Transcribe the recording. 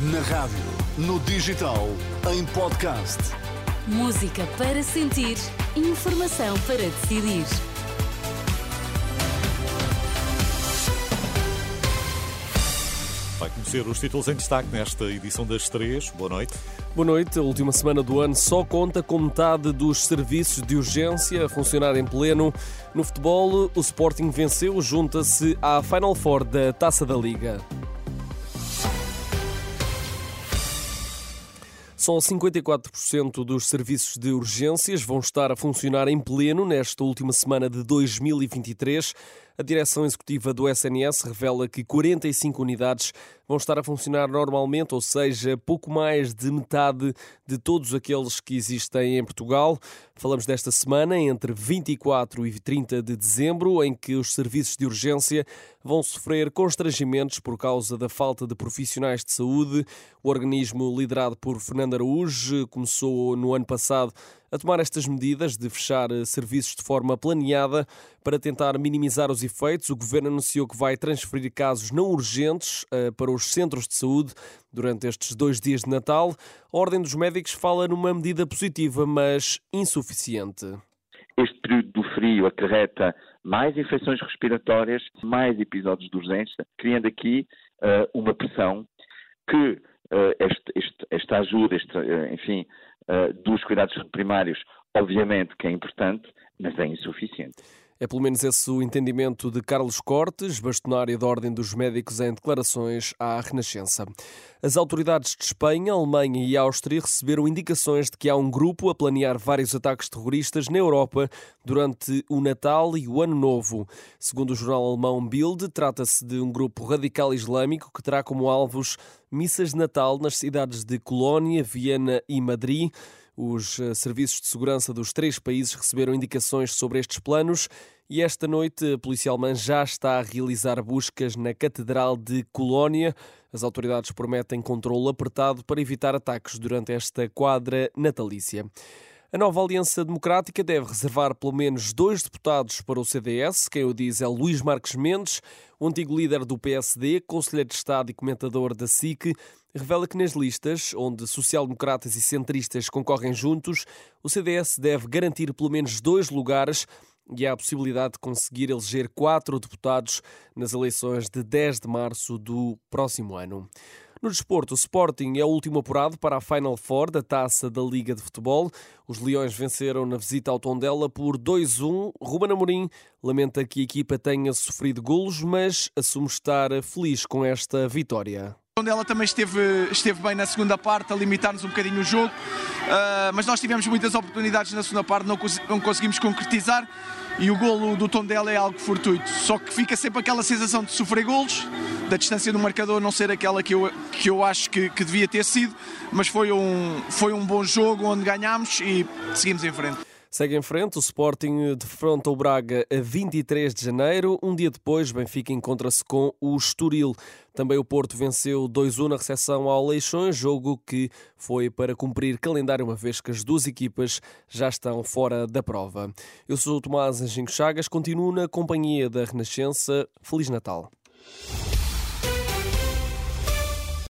Na rádio, no digital, em podcast. Música para sentir, informação para decidir. Vai conhecer os títulos em destaque nesta edição das três. Boa noite. Boa noite. A última semana do ano só conta com metade dos serviços de urgência a funcionar em pleno. No futebol, o Sporting venceu, junta-se à Final Four da Taça da Liga. Só 54% dos serviços de urgências vão estar a funcionar em pleno nesta última semana de 2023. A direção executiva do SNS revela que 45 unidades vão estar a funcionar normalmente, ou seja, pouco mais de metade de todos aqueles que existem em Portugal. Falamos desta semana, entre 24 e 30 de dezembro, em que os serviços de urgência vão sofrer constrangimentos por causa da falta de profissionais de saúde. O organismo liderado por Fernando Araújo começou no ano passado a tomar estas medidas de fechar serviços de forma planeada para tentar minimizar os efeitos. O governo anunciou que vai transferir casos não urgentes uh, para os centros de saúde durante estes dois dias de Natal. A Ordem dos Médicos fala numa medida positiva, mas insuficiente. Este período do frio acarreta mais infecções respiratórias, mais episódios de urgência, criando aqui uh, uma pressão que uh, este, este, esta ajuda, este, enfim, dos cuidados primários, obviamente que é importante, mas é insuficiente. É pelo menos esse o entendimento de Carlos Cortes, bastonário da Ordem dos Médicos, em declarações à Renascença. As autoridades de Espanha, Alemanha e Áustria receberam indicações de que há um grupo a planear vários ataques terroristas na Europa durante o Natal e o Ano Novo. Segundo o jornal alemão Bild, trata-se de um grupo radical islâmico que terá como alvos missas de Natal nas cidades de Colónia, Viena e Madrid. Os eh, serviços de segurança dos três países receberam indicações sobre estes planos e esta noite a Polícia Alemã já está a realizar buscas na Catedral de Colónia. As autoridades prometem controle apertado para evitar ataques durante esta quadra natalícia. A nova Aliança Democrática deve reservar pelo menos dois deputados para o CDS. Quem o diz é Luís Marques Mendes, o antigo líder do PSD, conselheiro de Estado e comentador da SIC, revela que nas listas, onde social-democratas e centristas concorrem juntos, o CDS deve garantir pelo menos dois lugares e há a possibilidade de conseguir eleger quatro deputados nas eleições de 10 de março do próximo ano. No desporto, o Sporting é o último apurado para a Final Four da Taça da Liga de Futebol. Os Leões venceram na visita ao Tondela por 2-1. Ruben Amorim lamenta que a equipa tenha sofrido golos, mas assume estar feliz com esta vitória. Ela também esteve, esteve bem na segunda parte, a limitar-nos um bocadinho o jogo, uh, mas nós tivemos muitas oportunidades na segunda parte, não, não conseguimos concretizar e o golo do Tondela é algo fortuito. Só que fica sempre aquela sensação de sofrer golos, da distância do marcador não ser aquela que eu, que eu acho que, que devia ter sido, mas foi um, foi um bom jogo onde ganhámos e seguimos em frente. Segue em frente, o Sporting defronta o Braga a 23 de janeiro. Um dia depois, Benfica encontra-se com o Estoril. Também o Porto venceu 2-1 na recepção ao Leixões, jogo que foi para cumprir calendário, uma vez que as duas equipas já estão fora da prova. Eu sou o Tomás Anjinho Chagas, continuo na companhia da Renascença. Feliz Natal.